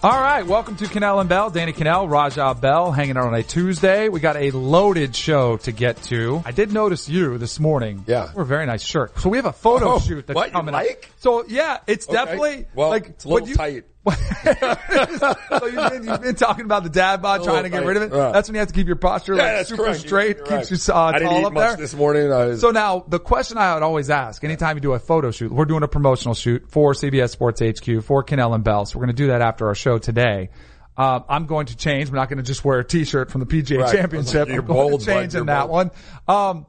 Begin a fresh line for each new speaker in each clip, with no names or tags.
All right, welcome to Kanell and Bell. Danny Kanell, Raja Bell, hanging out on a Tuesday. We got a loaded show to get to. I did notice you this morning.
Yeah.
we're a very nice shirt. So we have a photo
Oh,
shoot that's
what,
coming
like?
up. So yeah, it's
Okay.
definitely
well.
like
it's a little
you-
tight.
So you've been, you've been talking about the dad bod, trying to get rid of it.
Yeah.
That's when you have to keep your posture like
that's
super
correct.
straight,
You're
keeps
right.
you uh,
I didn't
tall
eat
up
much
there.
this morning.
So now the question I would always ask anytime you do a photo shoot, we're doing a promotional shoot for CBS Sports HQ for Kanell and Bell. So we're going to do that after our show today. Um, I'm going to change. I'm not going to just wear a t-shirt from the PGA
Right.
championship.
You're
I'm going
bold,
to change in that
bold.
one. Um,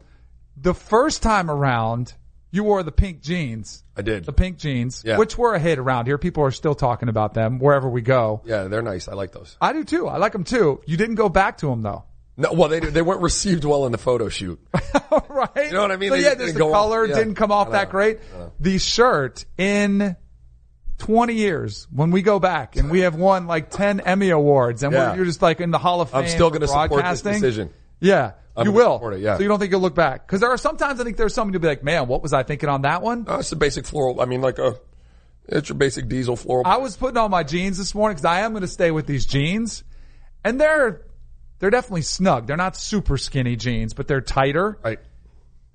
the first time around, you wore the pink jeans.
I did.
The pink jeans,
Yeah.
which were a hit around here. People are still talking about them wherever we go.
yeah, they're nice. I like those.
I do too. I like them too. You didn't go back to them though.
No, well, they they weren't received well in the photo shoot.
right?
You know what I mean?
So
They
yeah, just the
go off-
color
yeah.
didn't come off
I
that
know.
great. The shirt in 20 years, when we go back and we have won like 10 Emmy awards and
Yeah.
we're, you're just like in the Hall of Fame.
I'm still going to
for
support this
broadcasting.
decision.
Yeah.
I'm
you will.
it, yeah.
So you don't think you'll look back? Cause there are sometimes I think there's somebody to be like, man, what was I thinking on that one?
No, it's a basic floral. I mean, like a it's your basic diesel floral.
I was putting on my jeans this morning because I am going to stay with these jeans, and they're they're definitely snug. They're not super skinny jeans, but they're tighter.
right.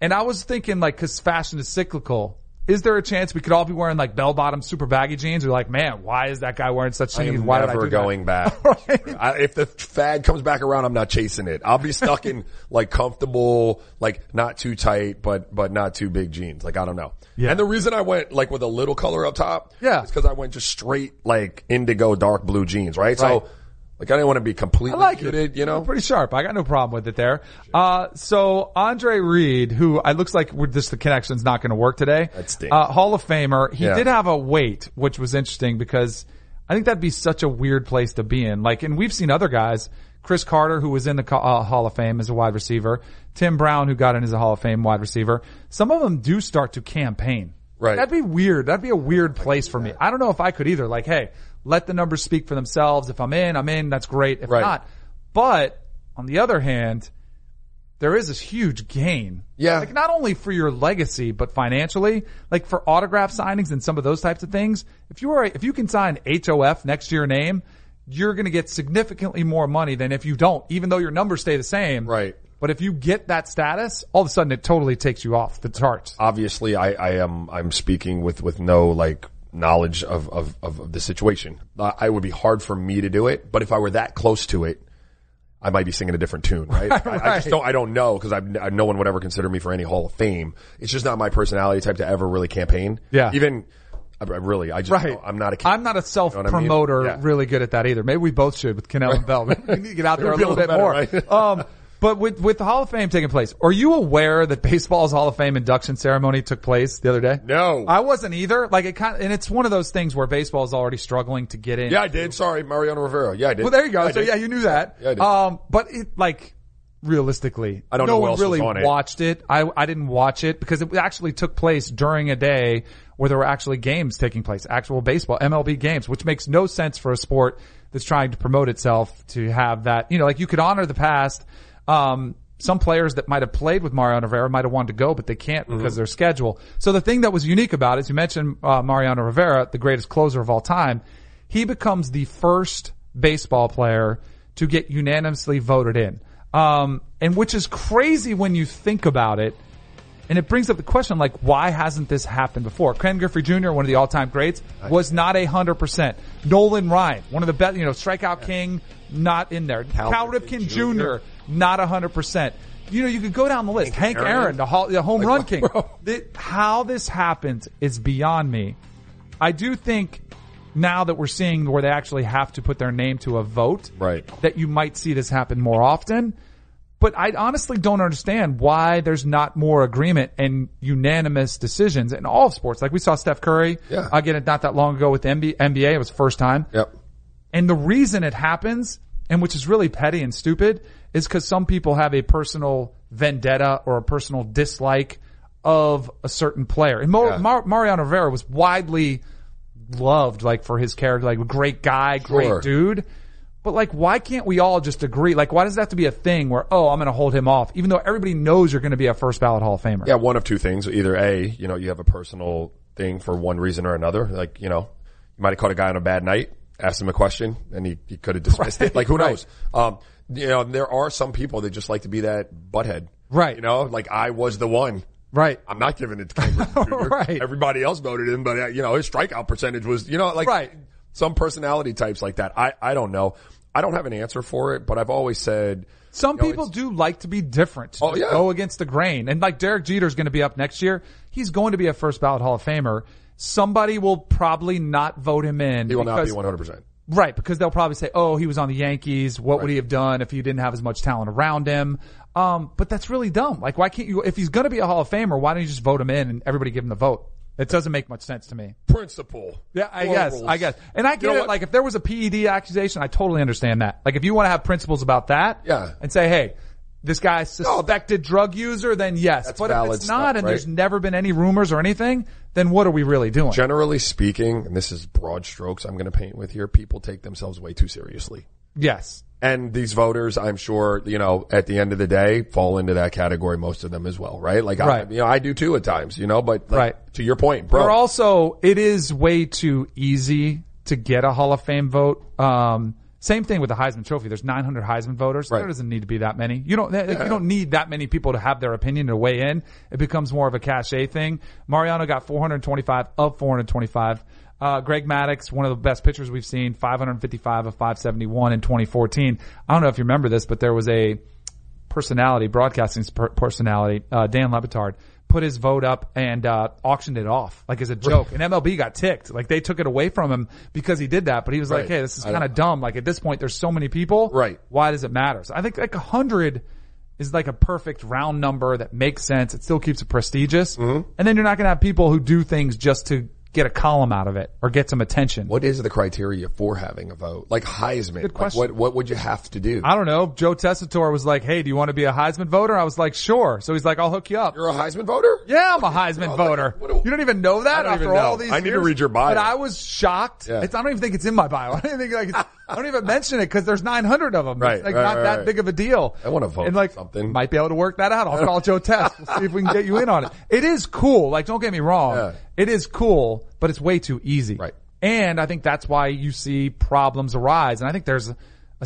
And I was thinking, like, because fashion is cyclical. Is there a chance we could all be wearing like bell bottom super baggy jeans? We're like, man, why is that guy wearing such jeans? Why did I
never
do that?"
going back.
Right.
I, if the fad comes back around, I'm not chasing it. I'll be stuck in like comfortable, like not too tight, but but not too big jeans. Like I don't know.
Yeah.
And the reason I went like with a little color up top,
Yeah.
is because I went just straight like indigo dark blue jeans, right?
Right.
So like I didn't want to be completely
I like
muted,
it.
you know.
You're pretty sharp. I got no problem with it there. Uh, so Andre Reed, who it looks like we're just the connection's not going to work today.
That stinks.
Uh, Hall of Famer. He
Yeah.
did have a weight, which was interesting because I think that'd be such a weird place to be in. Like, and we've seen other guys. Cris Carter, who was in the uh, Hall of Fame as a wide receiver. Tim Brown, who got in as a Hall of Fame wide receiver. Some of them do start to campaign.
Right.
That'd be weird. That'd be a weird place for me. I don't know if I could either. Like, hey, let the numbers speak for themselves. If I'm in, I'm in. That's great. If
Right.
not, but on the other hand, there is this huge gain.
Yeah.
Like not only for your legacy, but financially, like for autograph signings and some of those types of things. If you are, if you can sign HOF next to your name, you're going to get significantly more money than if you don't, even though your numbers stay the same.
Right.
But if you get that status, all of a sudden it totally takes you off the charts.
obviously I, I am I'm speaking with with no like knowledge of of, of the situation. Uh, I would be hard for me to do it, but if I were that close to it, I might be singing a different tune, right? I, I just don't I don't know because I've no one would ever consider me for any Hall of Fame. It's just not my personality type to ever really campaign.
Yeah.
even I, I really I just
Right.
I'm not a
I'm not a self
You know I mean?
promoter
Yeah.
really good at that either. Maybe we both should with Kanell and Bell. we need to get out there a little bit
little
more.
right?
um, but with, with the Hall of Fame taking place, are you aware that baseball's Hall of Fame induction ceremony took place the other day?
No.
I wasn't either. Like it kind of, and it's one of those things where baseball is already struggling to get in.
yeah I did sorry Mariano Rivera yeah I did
Well, there you go.
I
so
did.
yeah, you knew that.
Yeah, I did.
Um, but it, like, realistically,
I don't
no
know who
one really
on it.
watched it. I, I didn't watch it because it actually took place during a day where there were actually games taking place, actual baseball, MLB games, which makes no sense for a sport that's trying to promote itself to have that, you know, like you could honor the past. Um, some players that might have played with Mariano Rivera might have wanted to go, but they can't because of their schedule. So the thing that was unique about it, is you mentioned uh, Mariano Rivera, the greatest closer of all time. He becomes the first baseball player to get unanimously voted in. Um, and which is crazy when you think about it. And it brings up the question, like, why hasn't this happened before? Ken Griffey Jr., one of the all-time greats, was not a hundred percent. Nolan Ryan, one of the best, you know, strikeout king, not in there. Cal, Ripken Jr., not a hundred percent. You know, you could go down the list. Hank,
Aaron.
Aaron, the, home run king.
bro.
The- how this happens is beyond me. I do think now that we're seeing where they actually have to put their name to a vote,
Right.
that you might see this happen more often. But I honestly don't understand why there's not more agreement and unanimous decisions in all of sports. Like we saw Steph Curry
Yeah.
again not that long ago with the NBA. It was the first time.
yep
And the reason it happens, and which is really petty and stupid, is because some people have a personal vendetta or a personal dislike of a certain player. And Mo-
Yeah.
Mar- Mariano Rivera was widely loved, like for his character, like great guy, great
Sure.
dude. But like, why can't we all just agree? Like, why does that have to be a thing where, oh, I'm going to hold him off, even though everybody knows you're going to be a first ballot Hall of Famer?
Yeah, one of two things. Either A, you know, you have a personal thing for one reason or another. Like, you know, you might have caught a guy on a bad night asked him a question and he, he could have dismissed it. Like who
Right.
knows? Um, you know, there are some people that just like to be that butthead.
Right.
You know, like I was the one.
Right.
I'm not giving it to Jr.
Right.
Everybody else voted him, but uh, you know, his strikeout percentage was, you know, like
Right.
some personality types like that. I, I don't know. I don't have an answer for it, but I've always said,
Some
you know,
people do like to be different.
Oh, yeah.
Go against the grain. And like Derek Jeter's going to be up next year. He's going to be a first ballot Hall of Famer. Somebody will probably not vote him in.
He will not be 100%.
Right, because they'll probably say, "Oh, he was on the Yankees. What would he have done if he didn't have as much talent around him?" Um, but that's really dumb. Like, why can't you? If he's going to be a Hall of Famer, why don't you just vote him in and everybody give him the vote? It doesn't make much sense to me.
Principle.
Yeah, I guess,
rules.
I guess, and I get
You know
it.
what?
Like, if there was a PED accusation, I totally understand that. Like, if you want to have principles about that,
Yeah.
and say, "Hey, this guy's suspected drug user," then yes. But if it's not,
stuff,
and
right?
there's never been any rumors or anything, then what are we really doing?
Generally speaking, and this is broad strokes I'm going to paint with here, people take themselves way too seriously.
yes.
And these voters, I'm sure, you know, at the end of the day, fall into that category, most of them as well, right? Like,
Right.
I, you know, I do too at times, you know, but like,
Right.
to your point, bro.
Or also, it is way too easy to get a Hall of Fame vote. Um, same thing with the Heisman Trophy. There's 900 Heisman voters.
Right.
There doesn't need to be that many. You don't. You don't need that many people to have their opinion to weigh in. It becomes more of a cachet thing. Mariano got 425 of 425. Uh, Greg Maddux, one of the best pitchers we've seen, 555 of 571 in 2014. I don't know if you remember this, but there was a personality, broadcasting personality, uh, Dan Le Batard, put his vote up and uh, auctioned it off like as a joke. And MLB got ticked. Like they took it away from him because he did that. But he was like, "Hey, this is kind of dumb. Like at this point, there's so many people.
Right.
Why does it matter?" So I think like a hundred is like a perfect round number that makes sense. It still keeps it prestigious.
Mm-hmm.
And then you're not going to have people who do things just to get a column out of it or get some attention.
what is the criteria for having a vote? Like Heisman. Good
question.
what, what would you have to do?
I don't know. Joe Tessitore was like, "Hey, do you want to be a Heisman voter?" I was like, "Sure." So he's like, "I'll hook you up."
You're a Heisman voter?
Yeah, I'm a Heisman oh, voter.
what do-
you don't even know that after all
know.
these
I need to read your bio.
But I was shocked.
Yeah.
It's, I don't even think it's in my bio. I don't think like it's, I don't even mention it because there's 900 of them.
Right,
it's like
right,
not
right,
that
right.
big of a deal.
I wanna vote
and like
something.
Might be able to work that out. I'll call Joe Test. We'll see if we can get you in on it. It is cool. Like, don't get me wrong.
Yeah.
It is cool, but it's way too easy.
Right.
And I think that's why you see problems arise. And I think there's a,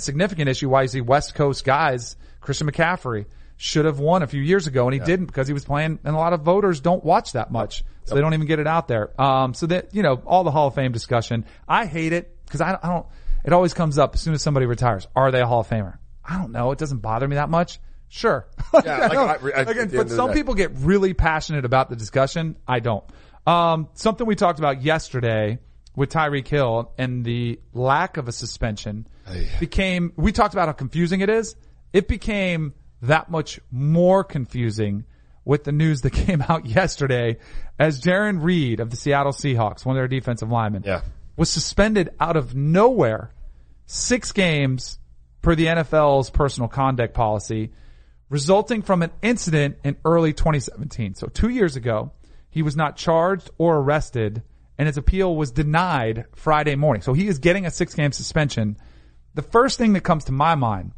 significant issue why you see West Coast guys, Christian McCaffrey, should have won a few years ago and he didn't because he was playing and a lot of voters don't watch that much. So they don't even get it out there. Um, so that, you know, all the Hall of Fame discussion, I hate it because I, I don't, it always comes up as soon as somebody retires. Are they a Hall of Famer? I don't know. It doesn't bother me that much. Sure.
Yeah, like, I- I-
Again, but some people get really passionate about the discussion. I don't. Um, something we talked about yesterday with Tyreek Hill and the lack of a suspension became, we talked about how confusing it is. It became that much more confusing with the news that came out yesterday as Jarran Reed of the Seattle Seahawks, one of their defensive linemen,
Yeah.
Was suspended out of nowhere six games per the NFL's personal conduct policy, resulting from an incident in early 2017. So two years ago, he was not charged or arrested and his appeal was denied Friday morning. So he is getting a six game suspension. The first thing that comes to my mind,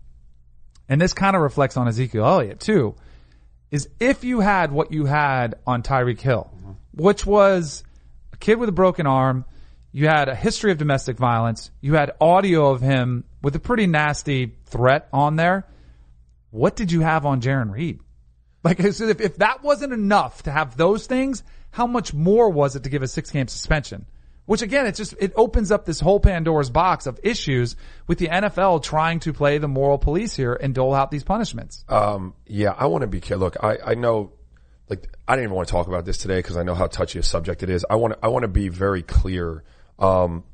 and this kind of reflects on Ezekiel Elliott too, is if you had what you had on Tyreek Hill, mm-hmm. which was a kid with a broken arm, you had a history of domestic violence, you had audio of him with a pretty nasty threat on there. What did you have on Jarran Reed? Like, if, if that wasn't enough to have those things, how much more was it to give a six game suspension? Which again, it just, it opens up this whole Pandora's box of issues with the NFL trying to play the moral police here and dole out these punishments.
Um, yeah, I want to be careful. Look, I, I know, like, I didn't even want to talk about this today because I know how touchy a subject it is. I want to, I want to be very clear. Um,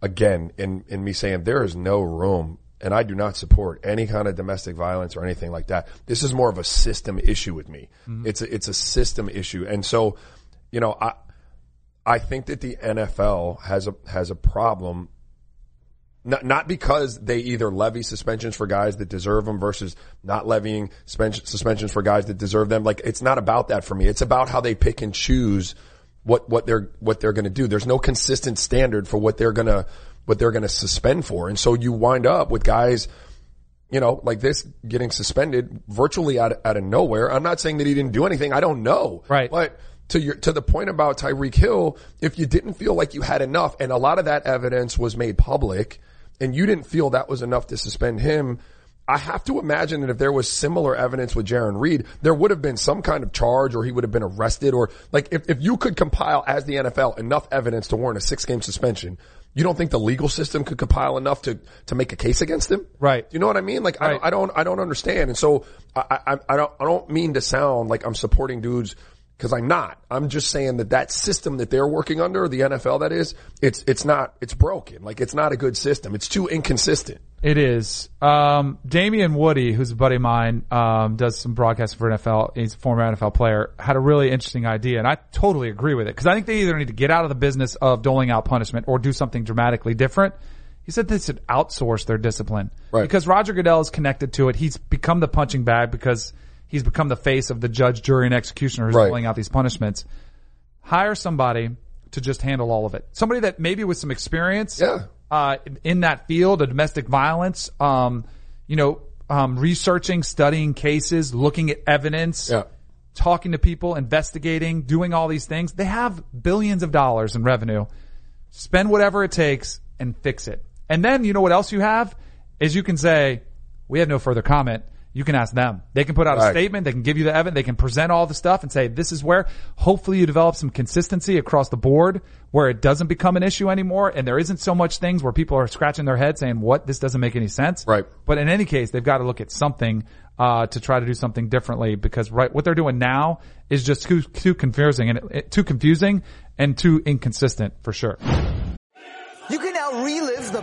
again, in, in me saying there is no room and I do not support any kind of domestic violence or anything like that. This is more of a system issue with me. It's a, it's a system issue. And so, you know, I, I think that the NFL has a, has a problem not, not because they either levy suspensions for guys that deserve them versus not levying suspensions for guys that deserve them. Like it's not about that for me. It's about how they pick and choose what, what they're, what they're going to do. There's no consistent standard for what they're going to, what they're going to suspend for. And so you wind up with guys, you know, like this getting suspended virtually out of, out of nowhere. I'm not saying that he didn't do anything. I don't know.
Right.
But to your to the point about Tyreek Hill, if you didn't feel like you had enough, and a lot of that evidence was made public, and you didn't feel that was enough to suspend him. I have to imagine that if there was similar evidence with Jarran Reed, there would have been some kind of charge or he would have been arrested or like if, if you could compile as the NFL enough evidence to warrant a six game suspension, you don't think the legal system could compile enough to, to make a case against him?
Right.
You know what I mean? Like I,
Right.
don't, I don't, I don't understand. And so I, I, I don't, I don't mean to sound like I'm supporting dudes because I'm not. I'm just saying that that system that they're working under, the NFL that is, it's, it's not, it's broken. Like it's not a good system. It's too inconsistent.
It is. Um, Damien Woody, who's a buddy of mine, um, does some broadcasting for NFL. He's a former NFL player. Had a really interesting idea, and I totally agree with it because I think they either need to get out of the business of doling out punishment or do something dramatically different. He said they should outsource their discipline
Right.
because Roger Goodell is connected to it. He's become the punching bag because he's become the face of the judge, jury, and executioner who's
Right.
doling out these punishments. Hire somebody to just handle all of it. Somebody that maybe with some experience
Yeah.
uh, in that field of domestic violence, um, you know, um, researching, studying cases, looking at evidence,
Yeah.
talking to people, investigating, doing all these things. They have billions of dollars in revenue. Spend whatever it takes and fix it. And then you know what else you have is you can say, we have no further comment. You can ask them. They can put out a statement. They can give you the evidence. They can present all the stuff and say, this is where hopefully you develop some consistency across the board where it doesn't become an issue anymore. And there isn't so much things where people are scratching their head saying, what? This doesn't make any sense.
Right.
But in any case, they've got to look at something, uh, to try to do something differently because right, what they're doing now is just too, too confusing and it, too confusing and too inconsistent for sure.
You can now relive the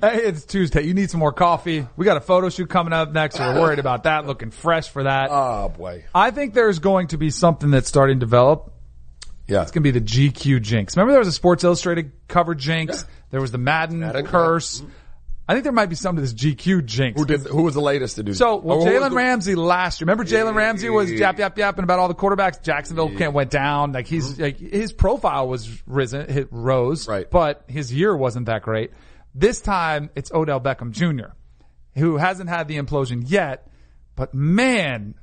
Hey, it's Tuesday. You need some more coffee. We got a photo shoot coming up next. We're worried about that. Looking fresh for that.
Oh boy.
I think there's going to be something that's starting to develop.
Yeah.
It's going to be the GQ jinx. Remember there was a Sports Illustrated cover jinx? There was the Madden,
Madden,
curse. Mm-hmm. I think there might be some to this GQ jinx.
Who did, who was the latest to do
So, well,
oh, was
Jalen Ramsey last year. Remember Jalen Ramsey was yap yap yapping about all the quarterbacks. Jacksonville can't went down. Like he's mm-hmm. like his profile was risen, hit rose,
Right.
But his year wasn't that great. This time it's Odell Beckham Jr., who hasn't had the implosion yet, but man,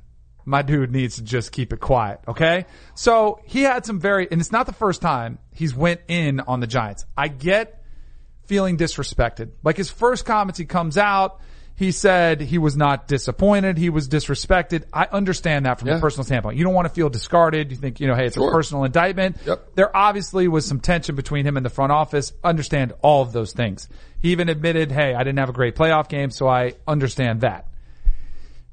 my dude needs to just keep it quiet. Okay. So he had some very, and it's not the first time he's went in on the Giants. I get feeling disrespected. Like his first comments, he comes out, he said he was not disappointed, he was disrespected. I understand that from a personal standpoint. You don't want to feel discarded. You think, you know, hey, it's a personal indictment.
Yep.
There obviously was some tension between him and the front office. Understand all of those things. He even admitted, hey, I didn't have a great playoff game, so I understand that.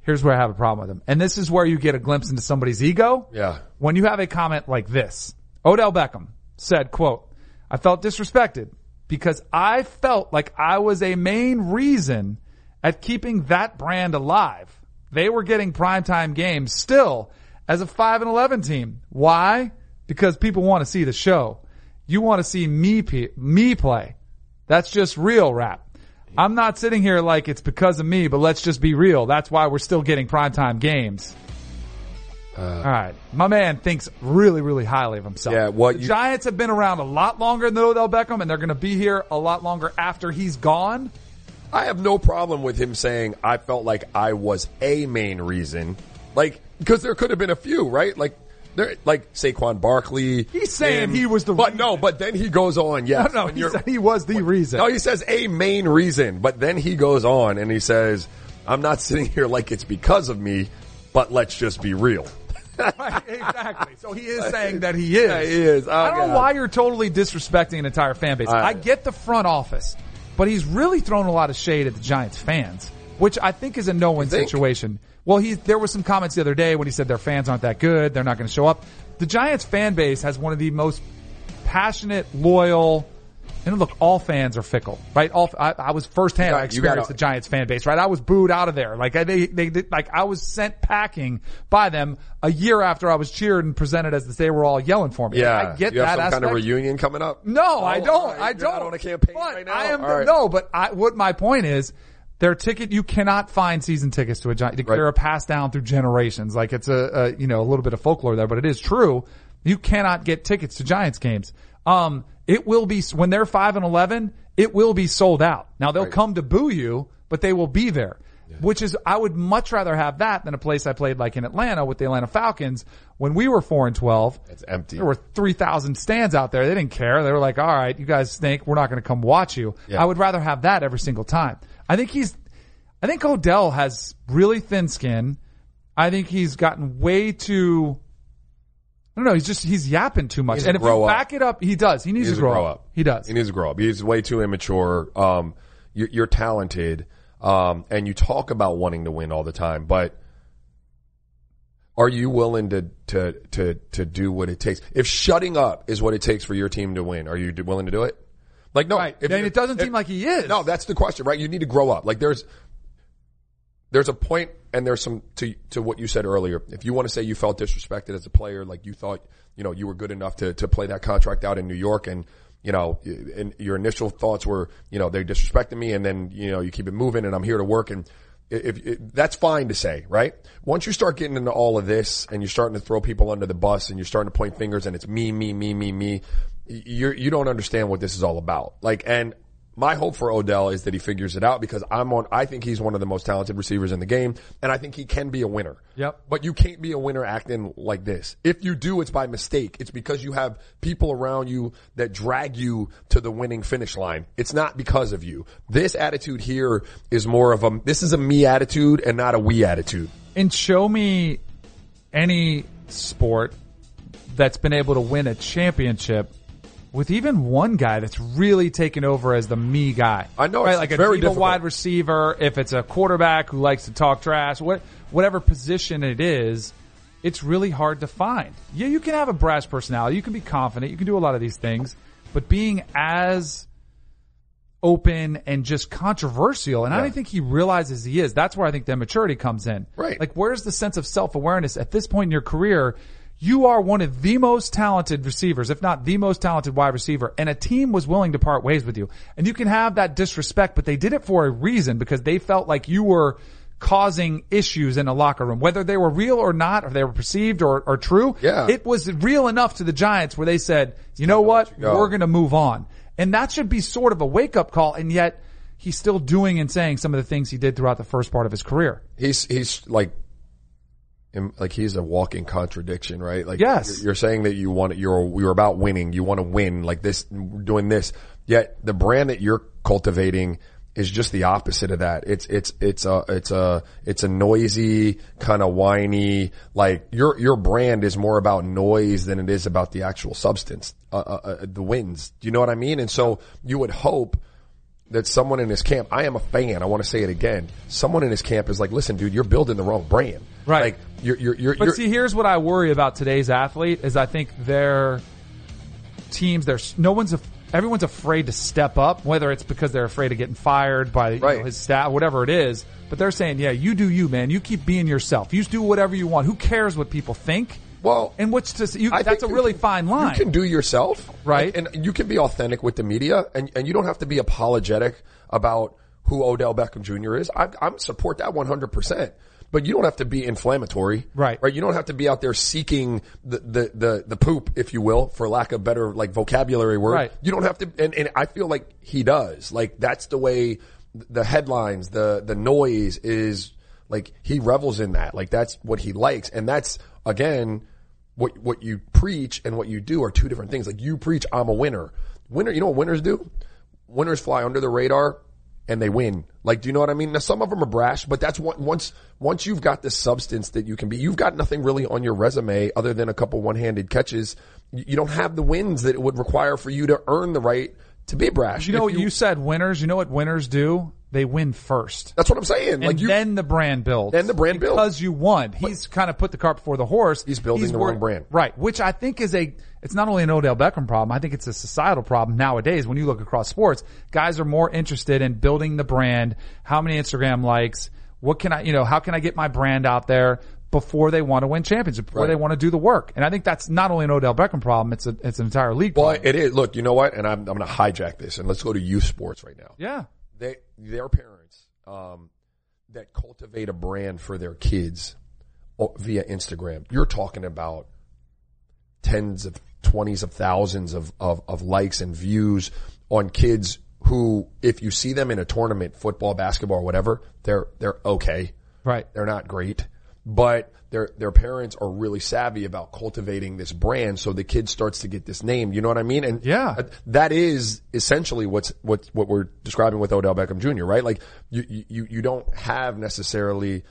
Here's where I have a problem with him. And this is where you get a glimpse into somebody's ego
Yeah.
when you have a comment like this. Odell Beckham said, quote, I felt disrespected because I felt like I was a main reason at keeping that brand alive. They were getting primetime games still as a 5 and 11 team. Why? Because people want to see the show. You want to see me, pe- me play. That's just real rap. I'm not sitting here like it's because of me, but let's just be real. That's why we're still getting primetime games. Uh, All right. My man thinks really, really highly of himself.
Yeah, what you-
Giants have been around a lot longer than Odell Beckham, and they're going to be here a lot longer after he's gone.
I have no problem with him saying I felt like I was a main reason. Like, because there could have been a few, right? Like, there, like Saquon Barkley.
He's saying
him.
he was the
But
reason.
no, but then he goes on, yes.
No, no, he said he was the reason.
No, he says a main reason, but then he goes on and he says, I'm not sitting here like it's because of me, but let's just be real.
Right, exactly. So he is saying that he is.
Yeah, he is. Oh,
I don't know why you're totally disrespecting an entire fan base.
I-
I get the front office, but he's really thrown a lot of shade at the Giants fans, which I think is a no-win situation. Well, he there were some comments the other day when he said their fans aren't that good, they're not going to show up. The Giants fan base has one of the most passionate, loyal, And look, all fans are fickle, right? All I, I was firsthand. I experienced the Giants fan base, right? I was booed out of there. Like I- they, they, they, like I was sent packing by them a year after I was cheered and presented as if they were all yelling for me.
Yeah.
I get
you have
that
some
aspect.
kind of reunion coming up?
No, I
Oh,
don't.
all right.
I don't.
on a campaign
but
right now?
I am
right.
no, but I, what my point is, their ticket you cannot find season tickets to a giant.
Right.
They're passed down through generations. Like it's a, a you know a little bit of folklore there, but it is true. You cannot get tickets to Giants games. Um, it will be when they're five and eleven. It will be sold out. Now they'll
Right.
come to boo you, but they will be there. Which is, I would much rather have that than a place I played like in Atlanta with the Atlanta Falcons when we were four and twelve.
It's empty.
There were 3,000 stands out there. They didn't care. They were like, all right, you guys stink. We're not going to come watch you.
Yeah.
I would rather have that every single time. I think he's, I think Odell has really thin skin. I think he's gotten way too, I don't know. He's just, he's yapping too much.
to
And if
grow
you
up.
back it up, he does. He needs,
He needs
to grow, up. He does.
He needs to grow up. He's way too immature. Um, you're, you're talented, um, and you talk about wanting to win all the time, but are you willing to, to, to, to do what it takes? If shutting up is what it takes for your team to win, are you willing to do it? Like, no,
Right.
if
And it doesn't
if-
seem like he is.
No, that's the question, right? You need to grow up. Like there's, there's a point and there's some to, to what you said earlier. If you want to say you felt disrespected as a player, like you thought, you know, you were good enough to, to play that contract out in New York and, you know, and your initial thoughts were, you know, they disrespected me and then, you know, you keep it moving and I'm here to work and if, if that's fine to say, right? Once you start getting into all of this and you're starting to throw people under the bus and you're starting to point fingers and it's me, me, me, me, me, you're, you don't understand what this is all about. Like, and my hope for Odell is that he figures it out because I'm on, I think he's one of the most talented receivers in the game and I think he can be a winner.
Yep.
But you can't be a winner acting like this. If you do, it's by mistake. It's because you have people around you that drag you to the winning finish line. It's not because of you. This attitude here is more of a, this is a me attitude and not a we attitude.
and show me any sport that's been able to win a championship with even one guy that's really taken over as the me guy.
I know,
right?
it's
Like a
very
wide receiver. If it's a quarterback who likes to talk trash, what whatever position it is, it's really hard to find. Yeah, you can have a brash personality, you can be confident, you can do a lot of these things, but being as open and just controversial. And I don't think he realizes he is. That's where I think the maturity comes in.
Right.
Like, where's the sense of self-awareness at this point in your career? You are one of the most talented receivers, if not the most talented wide receiver, and a team was willing to part ways with you. And you can have that disrespect, but they did it for a reason because they felt like you were causing issues in a locker room, whether they were real or not, or they were perceived or, or true.
Yeah.
It was real enough to the Giants where they said, you know what?
you go.
We're going to move on. And that should be sort of a wake up call. And yet he's still doing and saying some of the things he did throughout the first part of his career.
He's, he's like, like he's a walking contradiction, right? Like,
Yes.
you're, saying that you want, you're, you're about winning. You want to win like this, doing this. Yet the brand that you're cultivating is just the opposite of that. It's, it's, it's a, it's a, it's a noisy, kind of whiny, like your, your brand is more about noise than it is about the actual substance, uh, uh, uh, the wins. Do you know what I mean? And so you would hope that someone in his camp, I am a fan. I want to say it again. Someone in his camp is like, listen, dude, you're building the wrong brand.
Right.
Like you're, you're, you're,
But see, here's what I worry about today's athlete is I think their teams, there's no one's, af- everyone's afraid to step up, whether it's because they're afraid of getting fired by you know, his staff, whatever it is. But they're saying, yeah, you do you, man. You keep being yourself. You do whatever you want. Who cares what people think?
Well,
and what's to you,
I
that's a really
can-
fine line.
You can do yourself,
Right.
And, and you can be authentic with the media, and, and you don't have to be apologetic about who Odell Beckham Jr. is. I, I support that 100%. But you don't have to be inflammatory.
Right.
Right. You don't have to be out there seeking the, the, the, the poop, if you will, for lack of better, like vocabulary word.
Right.
You don't have to, and, and I feel like he does. Like that's the way the headlines, the, the noise is like he revels in that. Like that's what he likes. And that's again, what, what you preach and what you do are two different things. Like you preach, I'm a winner. Winner, you know what winners do? Winners fly under the radar and they win. Like, do you know what I mean? Now, some of them are brash, but that's what, once, once you've got this substance that you can be, you've got nothing really on your resume other than a couple one-handed catches. You you don't have the wins that it would require for you to earn the right to be brash.
You know what you said winners, you know what winners do? They win first.
That's what I'm saying.
And
like you,
then the brand builds.
Then the brand builds.
Because you won. He's kind of put the cart before the horse.
He's building the wrong brand.
Right. Which I think is a, it's not only an Odell Beckham problem, I think it's a societal problem nowadays when you look across sports. Guys are more interested in building the brand, how many Instagram likes, what can I, you know, how can I get my brand out there before they want to win championships, before
Right.
they want to do the work. And I think that's not only an Odell Beckham problem, it's a, it's an entire league problem.
well,
problem.
it is. Look, you know what? And I'm, I'm going to hijack this and let's go to youth sports right now.
yeah.
They, their parents, um, that cultivate a brand for their kids via Instagram. You're talking about tens of twenties of thousands of, of, of likes and views on kids who, if you see them in a tournament, football, basketball, whatever, they're, they're okay.
Right.
They're not great, but their, their parents are really savvy about cultivating this brand so the kid starts to get this name. You know what I mean? And
Yeah.
that is essentially what's, what, what we're describing with Odell Beckham Jr., right? Like you, you, you don't have necessarily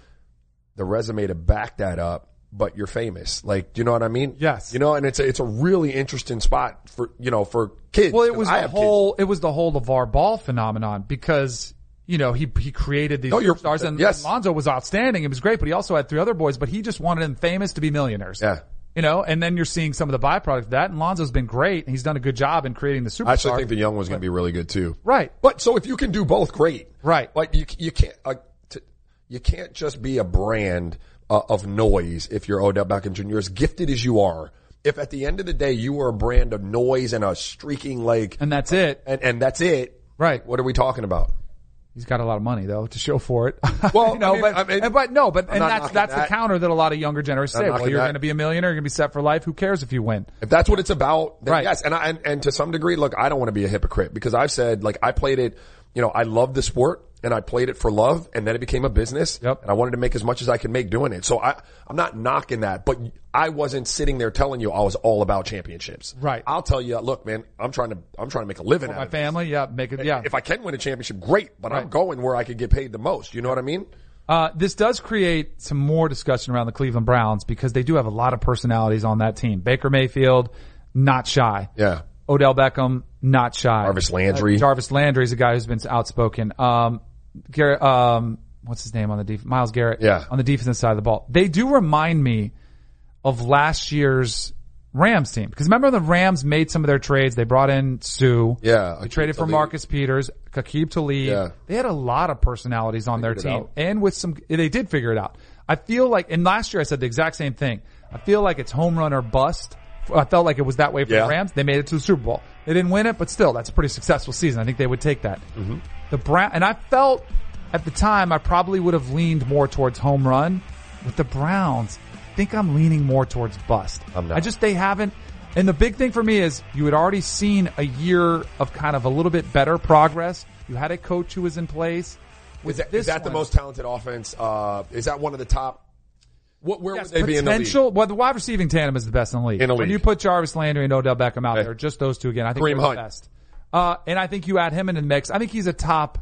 the resume to back that up, but you're famous. Like, do you know what I mean?
Yes.
You know, and it's a, it's a really interesting spot for, you know, for kids.
Well, it was the
have kids.
whole it was the whole LeVar Ball phenomenon because you know he he created these
No,
stars and
yes.
Lonzo was outstanding. It was great, but he also had three other boys. But he just wanted them famous to be millionaires.
Yeah.
You know, and then you're seeing some of the byproduct of that. And Lonzo's been great. And he's done a good job in creating the superstar.
I actually think the young one's going to be really good too.
Right.
But so if you can do both, great.
Right.
But you you can't uh, to, you can't just be a brand uh, of noise if you're Odell Beckham Jr. As gifted as you are, if at the end of the day you are a brand of noise and a streaking like
and that's it.
and and that's it.
Right.
What are we talking about?
He's got a lot of money though to show for it.
Well,
you know,
I mean-
but
I mean-
and- but no, but and that's that's
that.
the counter that a lot of younger generations say. Well, you're going to be a millionaire. You're going to be set for life. Who cares if you win?
If that's what it's about, then
Right.
yes. And I, and, and to some degree, look, I don't want to be a hypocrite because I've said, like, I played it, you know, I love the sport and I played it for love and then it became a business.
Yep.
And I wanted to make as much as I could make doing it. So I, I'm not knocking that, but I wasn't sitting there telling you I was all about championships.
Right.
I'll tell you, look, man, I'm trying to, I'm trying to make a living out
My
of this.
family, yeah, make it, yeah.
If I can win a championship, great, but I'm going where I could get paid the most. You know what I mean?
Uh, this does create some more discussion around the Cleveland Browns because they do have a lot of personalities on that team. Baker Mayfield, not shy.
Yeah.
Odell Beckham, not shy.
Jarvis Landry.
Uh, Jarvis Landry is a guy who's been outspoken. Um, Garrett, um, what's his name on the defense? Myles Garrett.
Yeah.
On the defensive side of the ball. They do remind me of last year's Rams team. Because remember the Rams made some of their trades. They brought in Suh.
Yeah.
They traded for
Talib.
Marcus Peters, Aqib Talib.
Yeah.
They had a lot of personalities on their
Figured it
team. And with some, they did figure it out. I feel like, and last year I said the exact same thing. I feel like it's home run or bust. I felt like it was that way for
Yeah.
the Rams. They made it to the Super Bowl. They didn't win it, but still, that's a pretty successful season. I think they would take that.
Mm-hmm.
The Brown, and I felt at the time I probably would have leaned more towards home run. With the Browns, I think I'm leaning more towards bust.
I'm not.
I just they haven't. And the big thing for me is you had already seen a year of kind of a little bit better progress. You had a coach who was in place. With
Is that,
this
is that the most talented offense? Uh, is that one of the top? What, where
Yes,
would they be in the league?
potential. Well, the wide receiving tandem is the best in the league.
In the
When you put Jarvis Landry and Odell Beckham out
Okay.
there, just those two again, I think
Kareem
they're
Hunt.
the best. Uh, and I think you add him in the mix. I think he's a top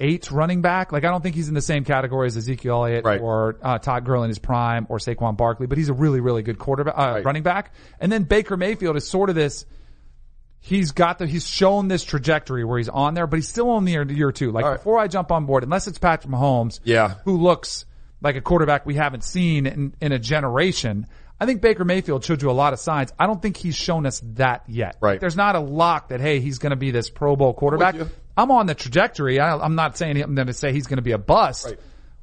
eight running back. Like I don't think he's in the same category as Ezekiel Elliott
Right.
or uh, Todd Gurley in his prime or Saquon Barkley, but he's a really, really good quarterback, uh,
Right.
running back. And then Baker Mayfield is sort of this. He's got the, he's shown this trajectory where he's on there, but he's still only year, year two. Like
right.
before I jump on board, unless it's Patrick Mahomes,
Yeah.
who looks like a quarterback we haven't seen in, in a generation. I think Baker Mayfield showed you a lot of signs. I don't think he's shown us that yet.
Right.
There's not a lock that, hey, he's going to be this Pro Bowl quarterback. I'm on the trajectory. I, I'm not saying I'm going to say he's going to be a bust,
Right.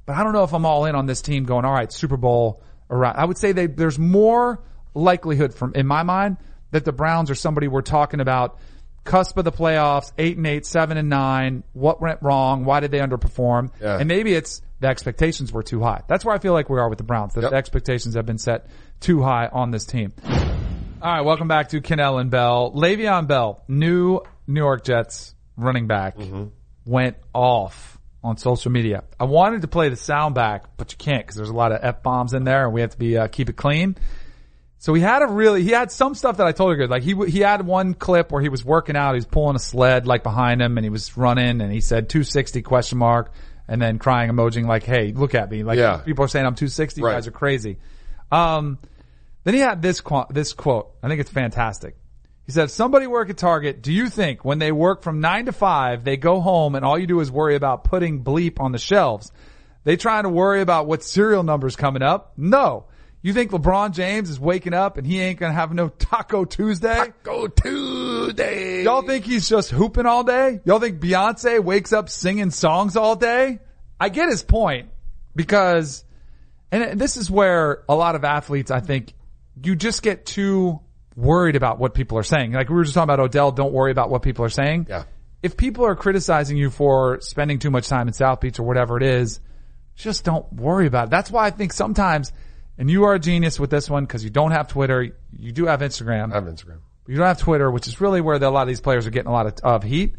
but I don't know if I'm all in on this team going, all right, Super Bowl around. I would say they, there's more likelihood from, in my mind, that the Browns are somebody we're talking about cusp of the playoffs, eight and eight, seven and nine. What went wrong? Why did they underperform?
Yeah.
And maybe it's the expectations were too high. That's where I feel like we are with the Browns. That
Yep.
the expectations have been set too high on this team. All right, welcome back to Kanell and Bell. Le'Veon Bell, new New York Jets running back, went off on social media. I wanted to play the sound back, but you can't because there's a lot of f bombs in there, and we have to be uh, keep it clean. So he had a really, he had some stuff that I told you good. Like he, he had one clip where he was working out, he was pulling a sled like behind him and he was running and he said 260 question mark and then crying emoji like, Hey, look at me. Like
Yeah.
people are saying I'm 260. You guys are crazy. Um, then he had this quote, this quote. I think it's fantastic. He said, if somebody work at Target, do you think when they work from nine to five, they go home and all you do is worry about putting bleep on the shelves? They trying to worry about what serial number's coming up? No. You think LeBron James is waking up and he ain't gonna have no Taco Tuesday?
Go Tuesday.
Y'all think he's just hooping all day? Y'all think Beyonce wakes up singing songs all day? I get his point because, and this is where a lot of athletes, I think, you just get too worried about what people are saying. Like we were just talking about Odell, don't worry about what people are saying.
Yeah.
If people are criticizing you for spending too much time in South Beach or whatever it is, just don't worry about it. That's why I think sometimes, and you are a genius with this one because you don't have Twitter, you do have Instagram.
I have Instagram.
You don't have Twitter, which is really where the, a lot of these players are getting a lot of, of heat.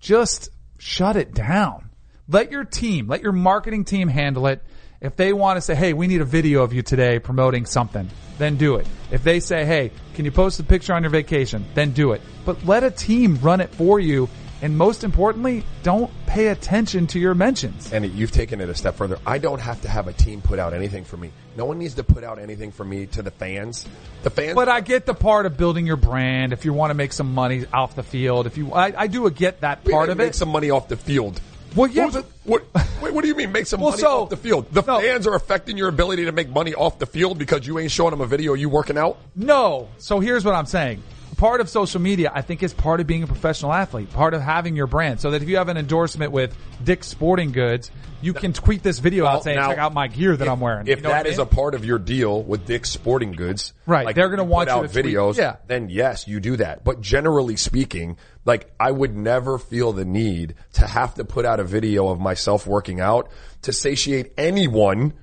Just shut it down. Let your team, let your marketing team handle it. If they want to say, hey, we need a video of you today promoting something, then do it. If they say, hey, can you post a picture on your vacation, then do it. But let a team run it for you. And most importantly, don't pay attention to your mentions.
And you've taken it a step further. I don't have to have a team put out anything for me. No one needs to put out anything for me to the fans. The fans.
But I get the part of building your brand. If you want to make some money off the field, if you, I, I do get that part of
make
it.
some money off the field.
Well, yeah,
Who's-
but-
what, wait, what do you mean make some
Well,
money
so-
off the field? The
no.
fans are affecting your ability to make money off the field because you ain't showing them a video of you working out?
No. So here's what I'm saying. Part of social media, I think, is part of being a professional athlete, part of having your brand. So that if you have an endorsement with Dick's Sporting Goods, you can tweet this video out saying,
Now,
check out my gear that
if-
I'm wearing.
If
You know
that
what I
is
mean?
a part of your deal with Dick's Sporting Goods,
Right,
like
they're gonna
you
want
out
to tweet-
videos.
yeah.
then yes, you do that. But generally speaking, like I would never feel the need to have to put out a video of myself working out to satiate anyone,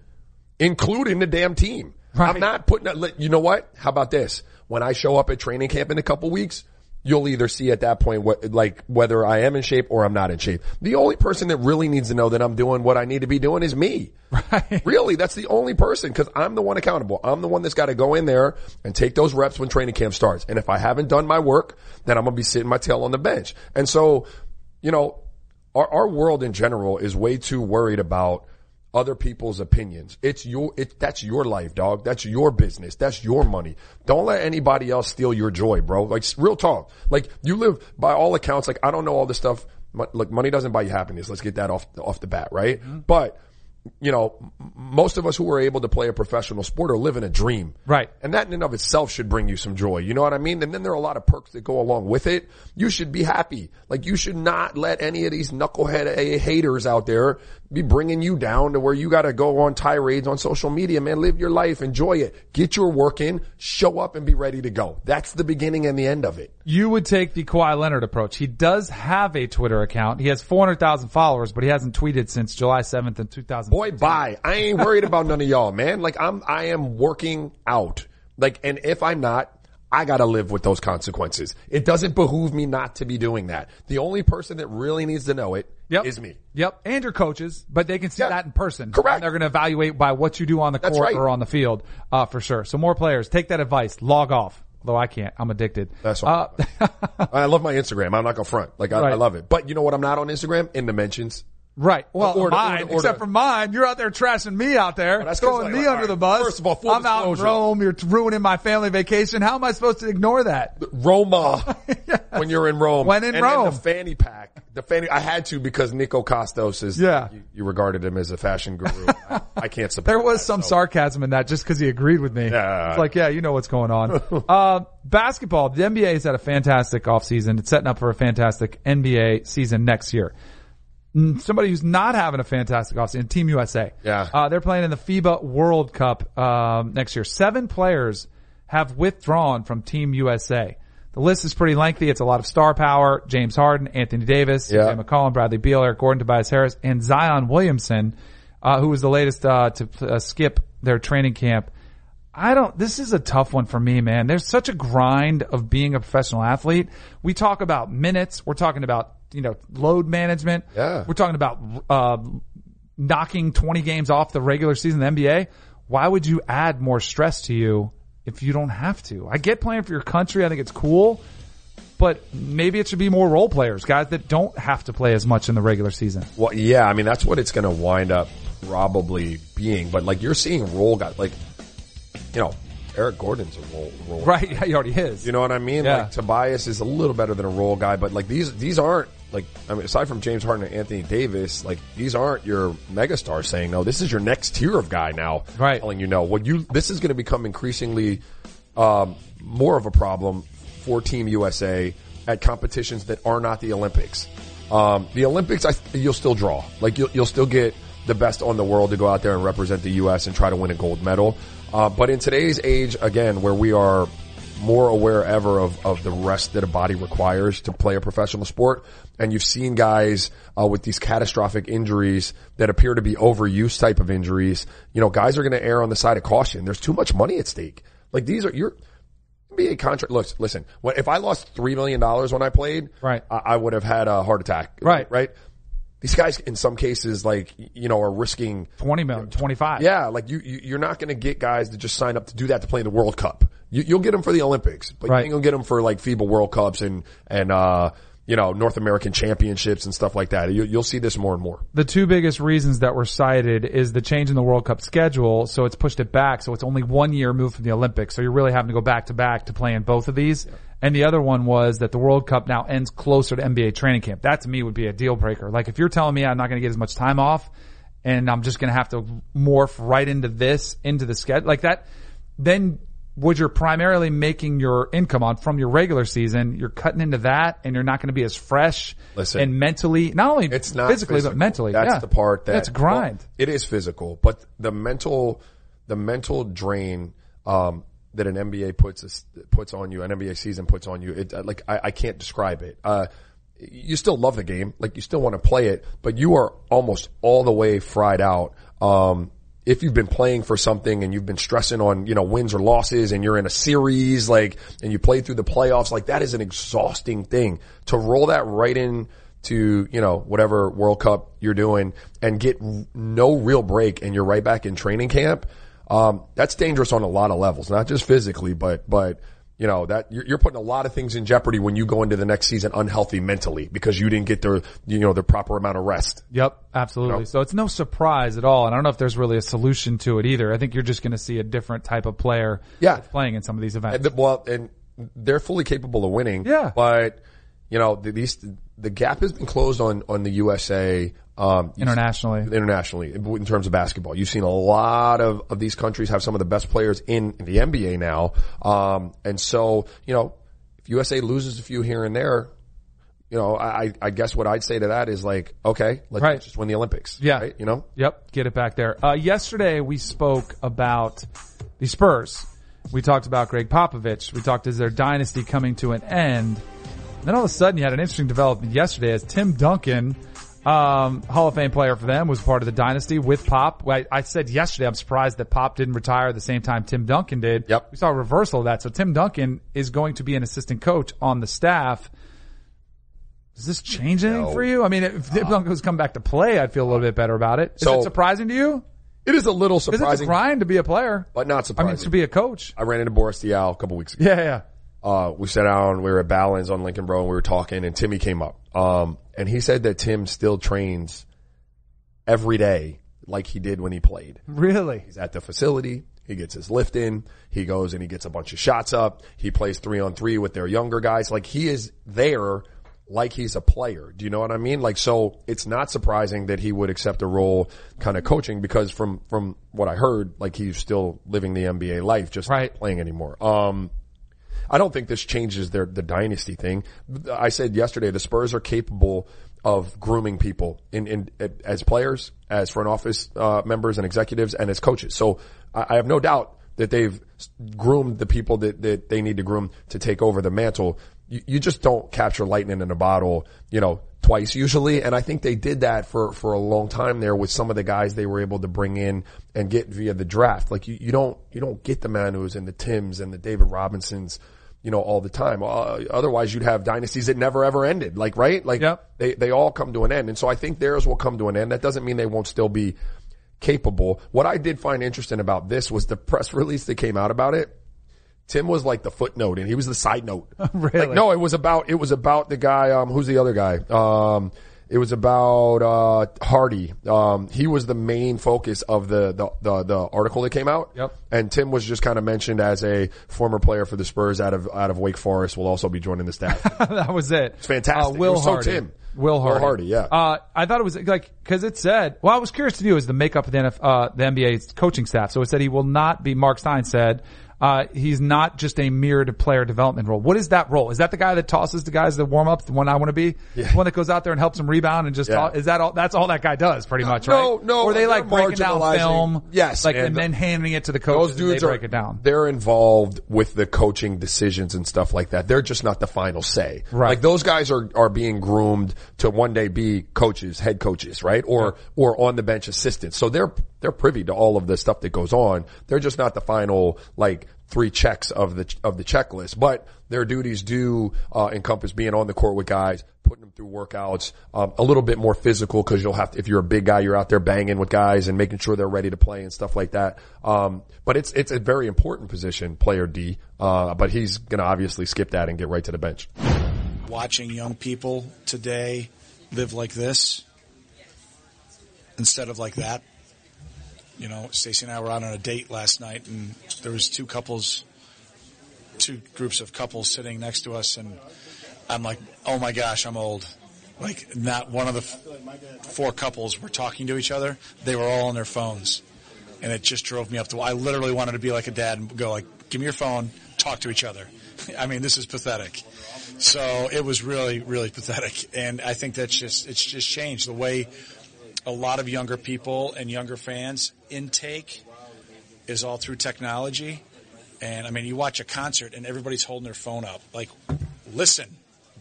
including the damn team.
Right.
I'm not putting. You know what? How about this? When I show up at training camp in a couple weeks. You'll either see at that point what, like, whether I am in shape or I'm not in shape. The only person that really needs to know that I'm doing what I need to be doing is me.
Right.
Really, that's the only person because I'm the one accountable. I'm the one that's got to go in there and take those reps when training camp starts. And if I haven't done my work, then I'm going to be sitting my tail on the bench. And so, you know, our, our world in general is way too worried about other people's opinions. It's your, it, that's your life, dog. That's your business. That's your money. Don't let anybody else steal your joy, bro. Like real talk. Like you live by all accounts. Like I don't know all this stuff. Look, money doesn't buy you happiness. Let's get that off, off the bat, right? Mm-hmm. But you know, most of us who are able to play a professional sport are living a dream.
Right.
And that in and of itself should bring you some joy. You know what I mean? And then there are a lot of perks that go along with it. You should be happy. Like you should not let any of these knucklehead eh, haters out there be bringing you down to where you got to go on tirades on social media, man. Live your life. Enjoy it. Get your work in. Show up and be ready to go. That's the beginning and the end of it.
You would take the Kawhi Leonard approach. He does have a Twitter account. He has 400,000 followers, but he hasn't tweeted since July 7th in 2000.
Boy, bye. I ain't worried about none of y'all, man. Like I'm, I am working out. Like, and if I'm not, I gotta live with those consequences. It doesn't behoove me not to be doing that. The only person that really needs to know it is
Yep.
is me.
Yep. And your coaches, but they can see
Yeah.
that in person.
Correct.
And they're to evaluate by what you do on the
That's
court
right.
or on the field, uh, for sure. So more players, take that advice, log off. Although I can't, I'm addicted.
That's all.
Uh,
I love my Instagram. I'm not gonna front. Like I,
Right.
I love it. But you know what? I'm not on Instagram in the mentions.
Right. Well,
Or
mine, except for mine, you're out there trashing me out there,
that's 'cause,
throwing
like,
me under
right,
the bus.
first of all, full
I'm out in. Rome. You're ruining my family vacation. How am I supposed to ignore that?
Roma when you're in Rome.
When in
and
Rome.
The fanny pack. The fanny. I had to because Nico Costos is.
Yeah.
You, you regarded him as a fashion guru. I, I can't support.
There was
that,
some
so.
sarcasm in that just because he agreed with me.
Yeah.
It's like, yeah, you know what's going on. uh, basketball, the NBA has had a fantastic offseason. It's setting up for a fantastic NBA season next year. Somebody who's not having a fantastic offseason, Team USA.
Yeah.
Uh, they're playing in the FIBA World Cup um, next year. Seven players have withdrawn from Team USA. The list is pretty lengthy. It's a lot of star power. James Harden, Anthony Davis,
Yeah.
CJ McCollum, Bradley Beal, Eric Gordon, Tobias Harris, and Zion Williamson, uh, who was the latest uh, to uh, skip their training camp. I don't. This is a tough one for me, man. There's such a grind of being a professional athlete. We talk about minutes. We're talking about you know load management.
Yeah.
We're talking about uh, knocking 20 games off the regular season of the NBA. Why would you add more stress to you if you don't have to? I get playing for your country. I think it's cool. But maybe it should be more role players, guys that don't have to play as much in the regular season.
Well, yeah, I mean that's what it's going to wind up probably being. But like you're seeing role guys, like you know, Eric Gordon's a role, role
Right. Yeah, he already is.
You know what I mean?
Yeah.
Like Tobias is a little better than a role guy, but like these these aren't like I mean aside from James Harden and Anthony Davis, like these aren't your megastars saying no. This is your next tier of guy now,
Right.
Telling you no. What you this is going to become increasingly um, more of a problem for Team USA at competitions that are not the Olympics. Um, the Olympics, I, you'll still draw. Like you'll, you'll still get the best on the world to go out there and represent the U.S. and try to win a gold medal. Uh, but in today's age, again, where we are more aware ever of, of the rest that a body requires to play a professional sport. And you've seen guys uh, with these catastrophic injuries that appear to be overuse type of injuries. You know, guys are going to err on the side of caution. There's too much money at stake. Like these are you're NBA contract. Look, listen. If I lost three million dollars when I played,
Right.
I, I would have had a heart attack.
Right.
right. These guys, in some cases, like you know, are risking
20 million, 25.
yeah, like you, you you're not going to get guys to just sign up to do that to play in the World Cup. You, you'll get them for the Olympics, but
Right.
you ain't gonna get them for like FIBA World Cups and and uh you know North American Championships and stuff like that. You, you'll see this more and more.
The two biggest reasons that were cited is the change in the World Cup schedule. So it's pushed it back. So it's only one year moved from the Olympics. So you're really having to go back to back to play in both of these. And the other one was that the World Cup now ends closer to NBA training camp. That to me would be a deal breaker. Like if you're telling me I'm not going to get as much time off and I'm just going to have to morph right into this, into the schedule, like that, then what you're primarily making your income on from your regular season, you're cutting into that and you're not going to be as fresh
Listen.
and mentally, not only
It's not
physically,
physical.
but mentally.
That's
yeah.
the part that
That's grind.
well, it is physical, but the mental, the mental drain um, that an NBA puts puts on you, an NBA season puts on you. It like I, I can't describe it. Uh, you still love the game, like you still want to play it, but you are almost all the way fried out. Um, if you've been playing for something and you've been stressing on, you know, wins or losses and you're in a series, like, and you play through the playoffs, like that is an exhausting thing to roll that right in to, you know, whatever World Cup you're doing and get no real break and you're right back in training camp. Um, that's dangerous on a lot of levels, not just physically, but, but, you know, that you're, you're putting a lot of things in jeopardy when you go into the next season unhealthy mentally because you didn't get the, you know, the proper amount of rest.
Yep, absolutely. So it's no surprise at all. And I don't know if there's really a solution to it either. I think you're just going to see a different type of player
Yeah.
playing in some of these events.
And the, well, and they're fully capable of winning.
Yeah.
But, you know, the, these, the gap has been closed on, on the USA, um,
internationally.
internationally in terms of basketball. You've seen a lot of, of these countries have some of the best players in the NBA now. Um, and so, you know, if USA loses a few here and there, you know, I, I guess what I'd say to that is like, okay, let's
Right.
just win the Olympics.
Yeah.
Right? You know?
Yep, get it back there. Uh, yesterday we spoke about the Spurs. We talked about Gregg Popovich. We talked is their dynasty coming to an end. Then all of a sudden you had an interesting development yesterday as Tim Duncan, um, Hall of Fame player for them, was part of the dynasty with Pop. I, I said yesterday I'm surprised that Pop didn't retire at the same time Tim Duncan did.
Yep.
We saw a reversal of that. So Tim Duncan is going to be an assistant coach on the staff. Does this change anything
No.
for you? I mean, if Tim Duncan was come back to play, I'd feel a little bit better about it. Is
So-
it surprising to you?
It is a little
Because it's a
surprising,
grind to be a player.
but not
I
surprising.
mean, to be a coach.
I ran into Boris Diaw a couple weeks ago.
Yeah, yeah.
uh, we sat down, we were at Balance on Lincoln Road and we were talking and Timmy came up. Um, and he said that Tim still trains every day like he did when he played.
Really?
He's at the facility. He gets his lift in. He goes and he gets a bunch of shots up. He plays three on three with their younger guys. Like he is there like he's a player. Do you know what I mean? Like, so it's not surprising that he would accept a role kind of coaching because from, from what I heard, like he's still living the NBA life, just
Right.
playing anymore. Um, I don't think this changes their the dynasty thing. I said yesterday the Spurs are capable of grooming people in, in as players, as front office uh, members and executives, and as coaches. So I, I have no doubt that they've groomed the people that, that they need to groom to take over the mantle. You, you just don't capture lightning in a bottle, you know, twice usually. And I think they did that for, for a long time there with some of the guys they were able to bring in and get via the draft. Like you, you don't, you don't get the Manus and the Tims and the David Robinsons, you know, all the time. Uh, otherwise you'd have dynasties that never ever ended. Like, right? Like
Yep.
they, they all come to an end. And so I think theirs will come to an end. That doesn't mean they won't still be capable. What I did find interesting about this was the press release that came out about it. Tim was like the footnote and he was the side note.
Really?
Like, no, it was about, it was about the guy, um, who's the other guy? Um, It was about uh, Hardy. Um, he was the main focus of the, the the the article that came out.
Yep.
And Tim was just kind of mentioned as a former player for the Spurs out of out of Wake Forest. Will also be joining the staff.
that was it. It's
fantastic.
Uh, Will
It was so Tim.
Will Hardy.
Hardy, yeah.
Uh, I thought it was like because it said. Well, I was curious to do is the makeup of the NF, uh, the NBA's coaching staff. So it said he will not be. Marc Stein said. Uh, he's not just a mirrored player development role. What is that role? Is that the guy that tosses the guys the warm ups? The one I want to be? The one that goes out there and helps them rebound and just,
Yeah.
toss- is that all, that's all that guy does pretty much,
no,
right?
no,
Or they like breaking down film.
Yes,
Like, and,
and
then handing it to the coach.
Those dudes
and they
are
break it down.
They're involved with the coaching decisions and stuff like that. They're just not the final say.
Right.
Like those guys are are being groomed to one day be coaches, head coaches, right? Or or on the bench assistants. So they're they're privy to all of the stuff that goes on. They're just not the final like three checks of the of the checklist, but their duties do uh, encompass being on the court with guys, putting them through workouts, um, a little bit more physical because you'll have to, if you're a big guy, you're out there banging with guys and making sure they're ready to play and stuff like that. Um, but it's it's a very important position, player D. Uh, but he's gonna obviously skip that and get right to the bench.
watching young people today live like this instead of like that. You know, Stacy and I were out on a date last night, and there was two couples, two groups of couples sitting next to us, and I'm like, "Oh my gosh, I'm old." Like, not one of the f- four couples were talking to each other; they were all on their phones, and it just drove me up to. I literally wanted to be like a dad and go like, "Give me your phone, talk to each other." I mean, this is pathetic. So it was really, really pathetic. And I think that's just, it's just changed the way a lot of younger people and younger fans intake is all through technology. And I mean, you watch a concert and everybody's holding their phone up. Like, listen,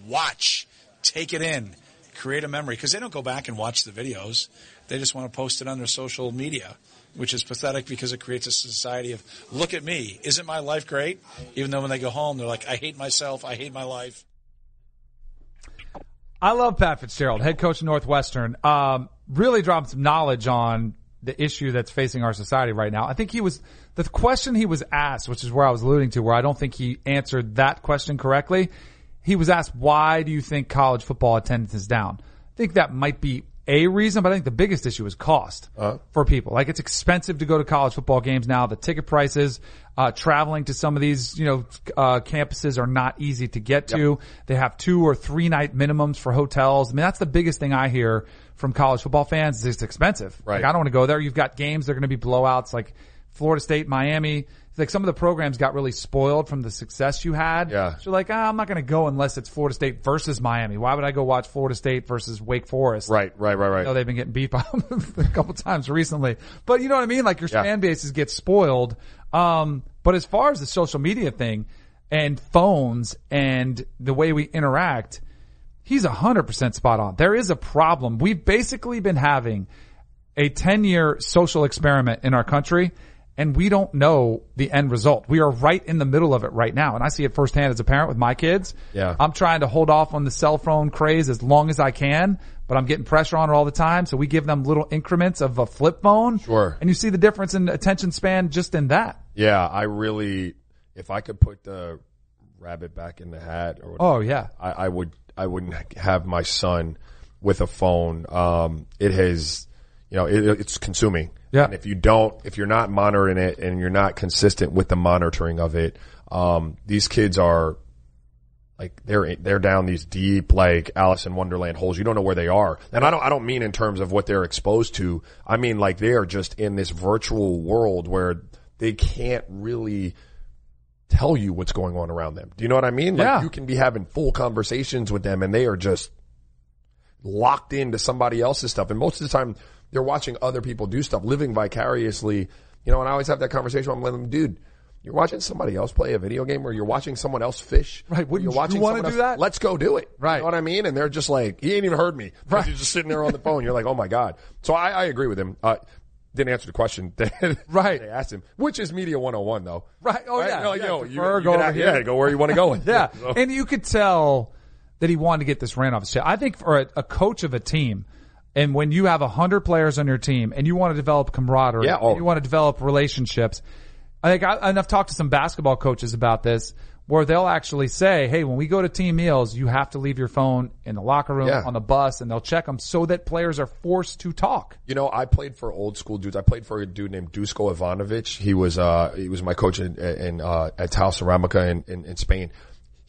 watch, take it in, create a memory. Cause they don't go back and watch the videos. They just want to post it on their social media, which is pathetic because it creates a society of, look at me. Isn't my life great? Even though when they go home, they're like, I hate myself. I hate my life.
I love Pat Fitzgerald, head coach of Northwestern. Um, really dropped some knowledge on the issue that's facing our society right now. I think he was, the question he was asked, which is where I was alluding to, where I don't think he answered that question correctly. He was asked, why do you think college football attendance is down? I think that might be a reason, but I think the biggest issue is cost for people. Like it's expensive to go to college football games now. The ticket prices, uh, traveling to some of these, you know, uh, campuses are not easy to get to. They have two or three night minimums for hotels. I mean, that's the biggest thing I hear from college football fans is it's expensive.
Right.
Like I don't want to go there. You've got games. They're going to be blowouts like Florida State, Miami. Like some of the programs got really spoiled from the success you had.
Yeah.
So you're like, ah, I'm not going to go unless it's Florida State versus Miami. Why would I go watch Florida State versus Wake Forest?
Right, right, right, right.
I know they've been getting beat by a couple times recently, but you know what I mean? Like your
Yeah.
fan bases get spoiled. Um, but as far as the social media thing and phones and the way we interact, he's a hundred percent spot on. There is a problem. We've basically been having a 10 year social experiment in our country and we don't know the end result. We are right in the middle of it right now. And I see it firsthand as a parent with my kids.
Yeah.
I'm trying to hold off on the cell phone craze as long as I can, but I'm getting pressure on it all the time. So we give them little increments of a flip phone.
Sure.
And you see the difference in attention span just in that.
Yeah, I really, if I could put the rabbit back in the hat or
Oh yeah.
I, I would I wouldn't have my son with a phone. Um, it has, you know, it, it's consuming.
Yeah.
And if you don't, if you're not monitoring it and you're not consistent with the monitoring of it, um, these kids are like they're they're down these deep like Alice in Wonderland holes. You don't know where they are, and I don't I don't mean in terms of what they're exposed to. I mean like they are just in this virtual world where they can't really tell you what's going on around them. Do you know what I mean? Like
Yeah.
you can be having full conversations with them and they are just locked into somebody else's stuff. And most of the time they're watching other people do stuff, living vicariously. You know, and I always have that conversation with them, dude, you're watching somebody else play a video game or you're watching someone else fish.
Right, wouldn't
You're
you wanna do
else-
that?
Let's go do it.
Right.
You know what I mean? And they're just like, he ain't even heard me. Right. He's just sitting there on the phone. You're like, oh my God. So I, I agree with him. Uh, didn't answer the question.
Right.
They asked him, which is media 101 though.
Right. Oh yeah.
No,
yeah.
yo, you, you
go
have- yeah, go where you want to go.
Yeah.
So-
And you could tell that he wanted to get this ran off his chest. I think for a, a coach of a team, and when you have a hundred players on your team and you want to develop camaraderie,
Yeah, oh.
and you want to develop relationships, I think I, and I've talked to some basketball coaches about this. where they'll actually say, Hey, when we go to team meals, you have to leave your phone in the locker room,
Yeah.
on the bus, and they'll check them so that players are forced to talk.
You know, I played for old school dudes. I played for a dude named Dusko Ivanovic. He was, uh, he was my coach in, in, uh, at Tau Ceramica in, in, in Spain.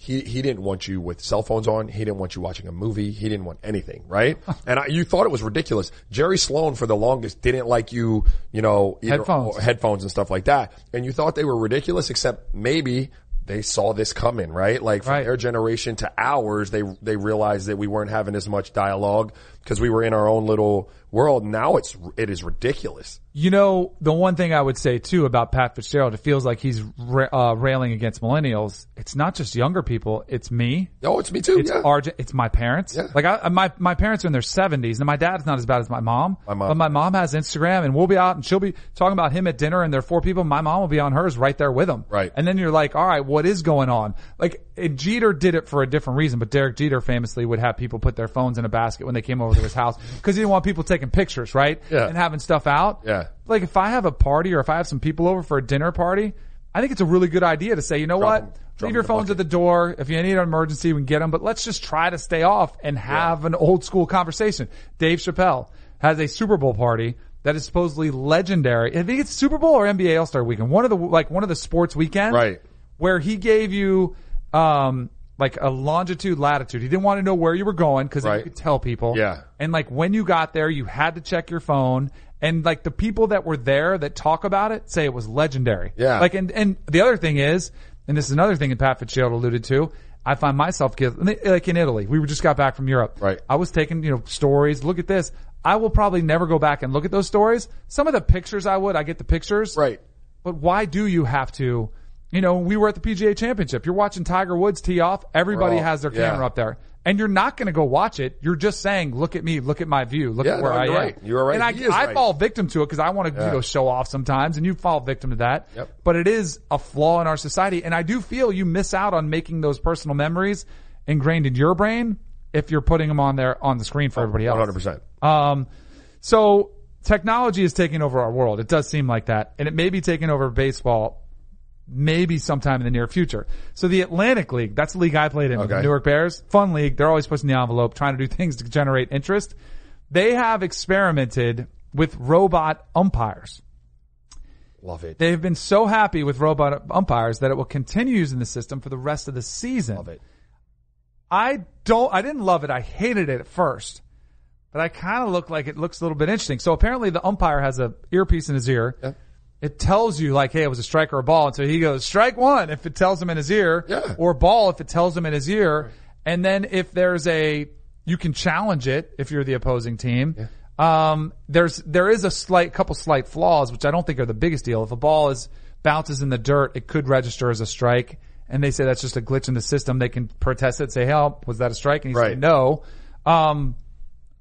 He, he didn't want you with cell phones on. He didn't want you watching a movie. He didn't want anything, right? and I, you thought it was ridiculous. Jerry Sloan for the longest didn't like you, you know, either,
Headphones.
headphones and stuff like that. And you thought they were ridiculous, except maybe they saw this coming, right? Like from
Right.
their generation to ours, they, they realized that we weren't having as much dialogue because we were in our own little world. Now it's, it is ridiculous.
You know, the one thing I would say too about Pat Fitzgerald, it feels like he's uh, railing against millennials. It's not just younger people. It's me.
Oh, it's me too.
It's
yeah.
our, it's my parents.
Yeah.
Like I, my, my parents are in their seventies and my dad's not as bad as my mom.
My mom.
But my mom has Instagram and we'll be out and she'll be talking about him at dinner and there are four people. My mom will be on hers right there with him.
Right.
And then you're like, all right, what is going on? Like Jeter did it for a different reason, but Derek Jeter famously would have people put their phones in a basket when they came over his house because he didn't want people taking pictures, right?
Yeah.
And having stuff out.
Yeah.
Like if I have a party or if I have some people over for a dinner party, I think it's a really good idea to say, you know
Drop
what?
'em- drop 'em
Leave your phones
bucket.
at the door. If you need an emergency, we can get them, but let's just try to stay off and have an old school conversation. Dave Chappelle has a Super Bowl party that is supposedly legendary. I think it's Super Bowl or NBA All-Star weekend. One of the, like one of the sports weekends.
Right.
Where he gave you, um, like a longitude, latitude. He didn't want to know where you were going because you could tell people.
Yeah.
And like when you got there, you had to check your phone. And like the people that were there that talk about it say it was legendary.
Yeah.
Like, and, and the other thing is, and this is another thing that Pat Fitzgerald alluded to, I find myself like in Italy, we just got back from Europe.
Right.
I was taking, you know, stories. Look at this. I will probably never go back and look at those stories. Some of the pictures I would, I get the pictures.
Right.
But why do you have to? You know, we were at the PGA Championship. You're watching Tiger Woods tee off. Everybody
all-
has their
yeah.
camera up there. And you're not going to go watch it. You're just saying, look at me, look at my view, look
Yeah,
at where
no,
I am.
right. You're right.
And I, I
right.
fall victim to it because I want to, you know, show off sometimes and you fall victim to that.
Yep.
But it is a flaw in our society. And I do feel you miss out on making those personal memories ingrained in your brain if you're putting them on there on the screen for everybody else.
100%.
Um, so technology is taking over our world. It does seem like that. And it may be taking over baseball maybe sometime in the near future. So the Atlantic League, that's the league I played in with the Newark Bears. Fun league. They're always pushing the envelope, trying to do things to generate interest. They have experimented with robot umpires.
Love it.
They've been so happy with robot umpires that it will continue using the system for the rest of the season.
Love it.
I don't, I didn't love it. I hated it at first, but I kind of look like it looks a little bit interesting. So apparently the umpire has a earpiece in his ear.
Yeah.
It tells you like, hey, it was a strike or a ball. And so he goes, strike one if it tells him in his ear.
Yeah.
Or ball if it tells him in his ear. And then if there's a, you can challenge it if you're the opposing team. Um, there's, there is a slight, couple slight flaws, which I don't think are the biggest deal. If a ball is, bounces in the dirt, it could register as a strike. And they say that's just a glitch in the system. They can protest it, say, help, was that a strike? And he
Right.
said, no. Um,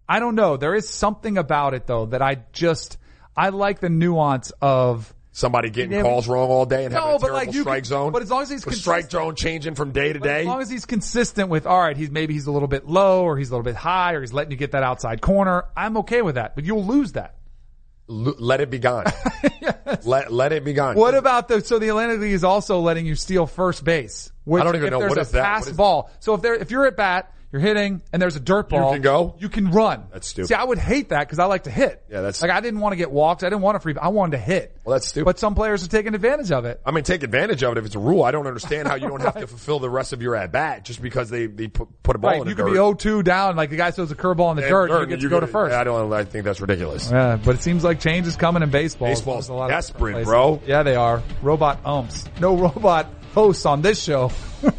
I don't know. There is something about it though that I just, I like the nuance of,
Somebody getting
Yeah,
calls wrong all day and
No,
having a
but,
terrible
like, you
strike
can-
zone.
but as long as he's
strike zone changing from day to day.
As long as he's consistent with, all right, he's maybe he's a little bit low or he's a little bit high or he's letting you get that outside corner. I'm okay with that, but you'll lose that.
L- let it be gone. Let let it be gone.
What about the, so the Atlantic League is also letting you steal first base. Which
I don't even know. What
a
that?
pass
is-
ball. So if there, if you're at bat, you're hitting and there's a dirt ball.
You can go?
You can run.
That's stupid.
See, I would hate that because I like to hit.
Yeah, that's-
like I didn't want to get walked. I didn't want to free. I wanted to hit.
Well, that's stupid.
But some players are taking advantage of it.
I mean, take advantage of it if it's a rule. I don't understand how you don't have to fulfill the rest of your at bat just because they, they put, put a ball
Right,
in
you could be 0-2 down, like the guy throws a curveball in the
And
dirt,
dirt,
you get to go to first.
I don't. I think that's ridiculous.
Yeah, but it seems like change is coming in baseball.
Baseball's
a lot
desperate, bro.
Yeah, they are. Robot umps. No robot hosts on this show.